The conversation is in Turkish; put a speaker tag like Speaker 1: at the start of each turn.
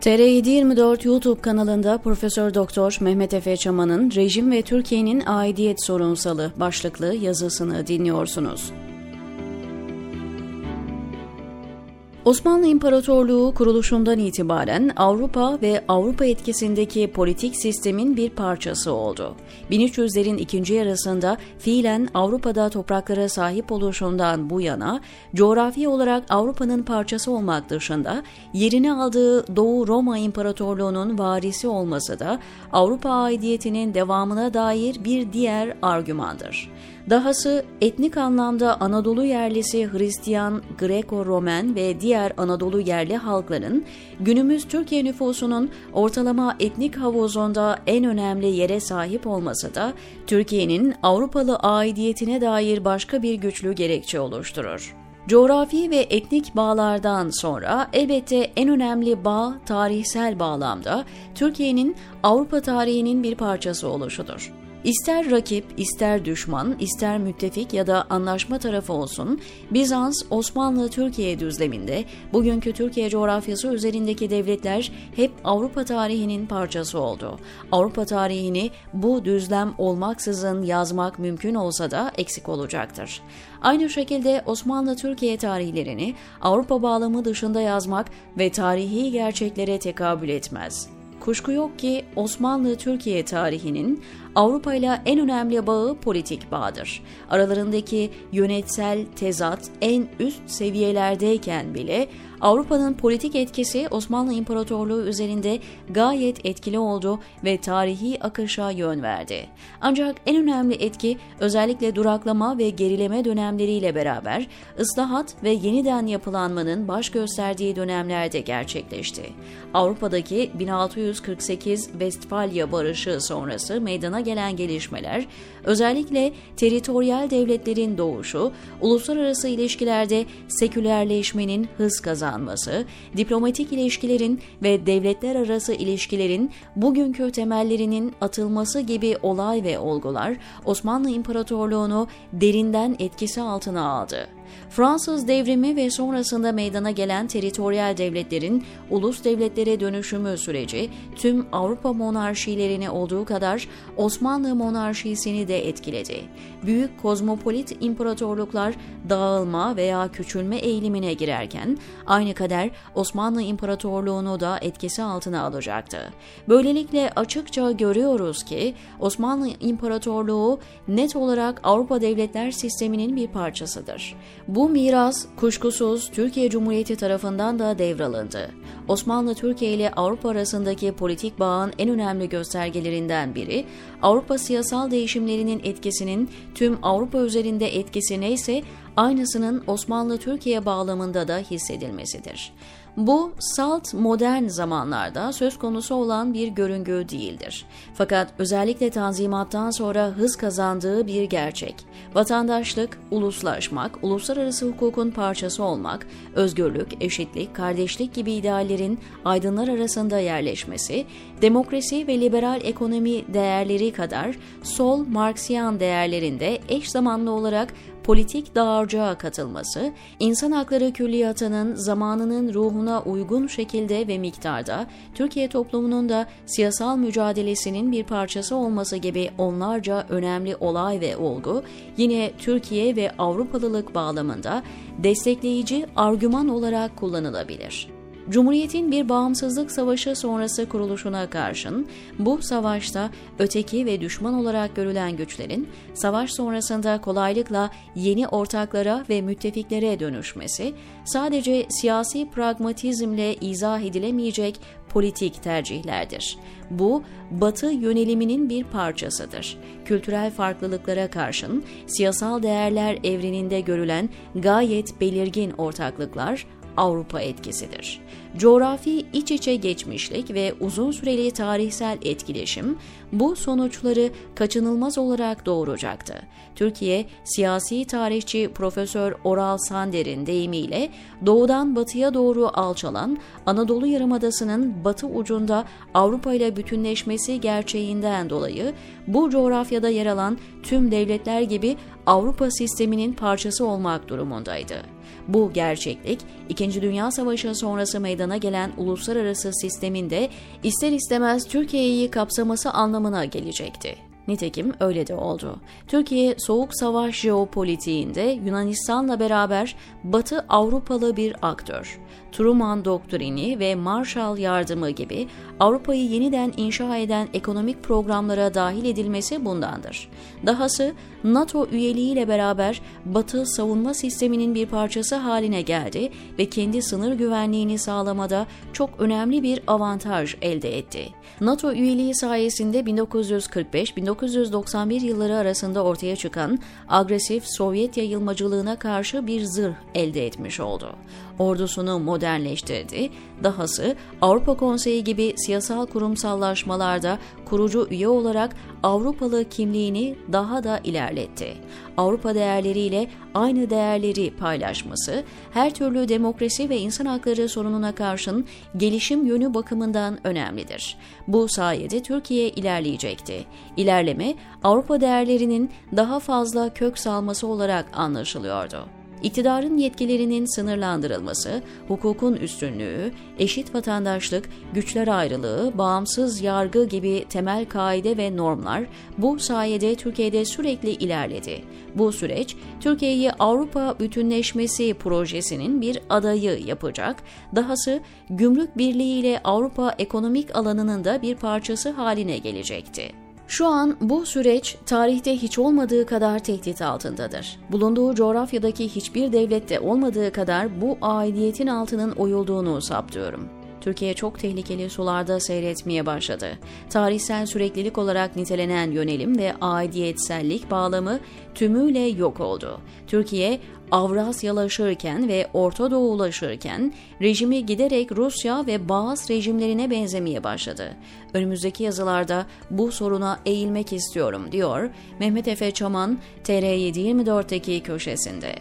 Speaker 1: TR724 YouTube kanalında Profesör Doktor Mehmet Efe Çaman'ın Rejim ve Türkiye'nin Aidiyet Sorunsalı başlıklı yazısını dinliyorsunuz. Osmanlı İmparatorluğu kuruluşundan itibaren Avrupa ve Avrupa etkisindeki politik sistemin bir parçası oldu. 1300'lerin ikinci yarısında fiilen Avrupa'da topraklara sahip oluşundan bu yana coğrafi olarak Avrupa'nın parçası olmak dışında yerini aldığı Doğu Roma İmparatorluğu'nun varisi olması da Avrupa aidiyetinin devamına dair bir diğer argümandır. Dahası etnik anlamda Anadolu yerlisi Hristiyan, Greko-Romen ve diğer Anadolu yerli halkların günümüz Türkiye nüfusunun ortalama etnik havuzunda en önemli yere sahip olması da Türkiye'nin Avrupalı aidiyetine dair başka bir güçlü gerekçe oluşturur. Coğrafi ve etnik bağlardan sonra elbette en önemli bağ tarihsel bağlamda Türkiye'nin Avrupa tarihinin bir parçası oluşudur. İster rakip, ister düşman, ister müttefik ya da anlaşma tarafı olsun, Bizans, Osmanlı, Türkiye düzleminde bugünkü Türkiye coğrafyası üzerindeki devletler hep Avrupa tarihinin parçası oldu. Avrupa tarihini bu düzlem olmaksızın yazmak mümkün olsa da eksik olacaktır. Aynı şekilde Osmanlı-Türkiye tarihlerini Avrupa bağlamı dışında yazmak ve tarihi gerçeklere tekabül etmez. Kuşku yok ki Osmanlı-Türkiye tarihinin Avrupa ile en önemli bağı politik bağdır. Aralarındaki yönetsel tezat en üst seviyelerdeyken bile Avrupa'nın politik etkisi Osmanlı İmparatorluğu üzerinde gayet etkili oldu ve tarihi akışa yön verdi. Ancak en önemli etki özellikle duraklama ve gerileme dönemleriyle beraber ıslahat ve yeniden yapılanmanın baş gösterdiği dönemlerde gerçekleşti. Avrupa'daki 1648 Westfalia Barışı sonrası meydana gelen gelişmeler, özellikle teritoryal devletlerin doğuşu, uluslararası ilişkilerde sekülerleşmenin hız kazanması, diplomatik ilişkilerin ve devletler arası ilişkilerin bugünkü temellerinin atılması gibi olay ve olgular Osmanlı İmparatorluğunu derinden etkisi altına aldı. Fransız devrimi ve sonrasında meydana gelen teritoryal devletlerin ulus devletlere dönüşümü süreci tüm Avrupa monarşilerini olduğu kadar Osmanlı monarşisini de etkiledi. Büyük kozmopolit imparatorluklar dağılma veya küçülme eğilimine girerken aynı kader Osmanlı İmparatorluğunu da etkisi altına alacaktı. Böylelikle açıkça görüyoruz ki Osmanlı İmparatorluğu net olarak Avrupa devletler sisteminin bir parçasıdır. Bu miras kuşkusuz Türkiye Cumhuriyeti tarafından da devralındı. Osmanlı Türkiye ile Avrupa arasındaki politik bağın en önemli göstergelerinden biri Avrupa siyasal değişimlerinin etkisinin tüm Avrupa üzerinde etkisi neyse aynısının Osmanlı Türkiye bağlamında da hissedilmesidir. Bu salt modern zamanlarda söz konusu olan bir görüngü değildir. Fakat özellikle Tanzimat'tan sonra hız kazandığı bir gerçek. Vatandaşlık, uluslaşmak, uluslararası hukukun parçası olmak, özgürlük, eşitlik, kardeşlik gibi ideallerin aydınlar arasında yerleşmesi, demokrasi ve liberal ekonomi değerleri kadar sol Marksiyan değerlerinde eş zamanlı olarak politik dağarcığa katılması, insan hakları külliyatının zamanının ruhuna uygun şekilde ve miktarda Türkiye toplumunun da siyasal mücadelesinin bir parçası olması gibi onlarca önemli olay ve olgu yine Türkiye ve Avrupalılık bağlamında destekleyici argüman olarak kullanılabilir. Cumhuriyetin bir bağımsızlık savaşı sonrası kuruluşuna karşın bu savaşta öteki ve düşman olarak görülen güçlerin savaş sonrasında kolaylıkla yeni ortaklara ve müttefiklere dönüşmesi sadece siyasi pragmatizmle izah edilemeyecek politik tercihlerdir. Bu, Batı yöneliminin bir parçasıdır. Kültürel farklılıklara karşın siyasal değerler evreninde görülen gayet belirgin ortaklıklar Avrupa etkisidir. Coğrafi iç içe geçmişlik ve uzun süreli tarihsel etkileşim bu sonuçları kaçınılmaz olarak doğuracaktı. Türkiye, siyasi tarihçi Profesör Oral Sander'in deyimiyle doğudan batıya doğru alçalan Anadolu Yarımadası'nın batı ucunda Avrupa ile bütünleşmesi gerçeğinden dolayı bu coğrafyada yer alan tüm devletler gibi Avrupa sisteminin parçası olmak durumundaydı. Bu gerçeklik, İkinci Dünya Savaşı sonrası meydana gelen uluslararası sistemin de ister istemez Türkiye'yi kapsaması anlamına gelecekti. Nitekim öyle de oldu. Türkiye soğuk savaş jeopolitiğinde Yunanistan'la beraber Batı Avrupalı bir aktör. Truman doktrini ve Marshall yardımı gibi Avrupa'yı yeniden inşa eden ekonomik programlara dahil edilmesi bundandır. Dahası NATO üyeliğiyle beraber Batı savunma sisteminin bir parçası haline geldi ve kendi sınır güvenliğini sağlamada çok önemli bir avantaj elde etti. NATO üyeliği sayesinde 1945-1991 yılları arasında ortaya çıkan agresif Sovyet yayılmacılığına karşı bir zırh elde etmiş oldu. Ordusunu modernleştirdi, dahası Avrupa Konseyi gibi siyasal kurumsallaşmalarda kurucu üye olarak Avrupalı kimliğini daha da ilerletti. Avrupa değerleriyle aynı değerleri paylaşması, her türlü demokrasi ve insan hakları sorununa karşın gelişim yönü bakımından önemlidir. Bu sayede Türkiye ilerleyecekti. İlerleme, Avrupa değerlerinin daha fazla kök salması olarak anlaşılıyordu. İktidarın yetkilerinin sınırlandırılması, hukukun üstünlüğü, eşit vatandaşlık, güçler ayrılığı, bağımsız yargı gibi temel kaide ve normlar bu sayede Türkiye'de sürekli ilerledi. Bu süreç Türkiye'yi Avrupa bütünleşmesi projesinin bir adayı yapacak, dahası gümrük birliği ile Avrupa ekonomik alanının da bir parçası haline gelecekti. Şu an bu süreç tarihte hiç olmadığı kadar tehdit altındadır. Bulunduğu coğrafyadaki hiçbir devlette olmadığı kadar bu aidiyetin altının oyulduğunu saptıyorum. Türkiye çok tehlikeli sularda seyretmeye başladı. Tarihsel süreklilik olarak nitelenen yönelim ve aidiyetsellik bağlamı tümüyle yok oldu. Türkiye Avrasyalaşırken ve Orta Doğulaşırken rejimi giderek Rusya ve Bağız rejimlerine benzemeye başladı. Önümüzdeki yazılarda bu soruna eğilmek istiyorum diyor Mehmet Efe Çaman TR724'deki köşesinde.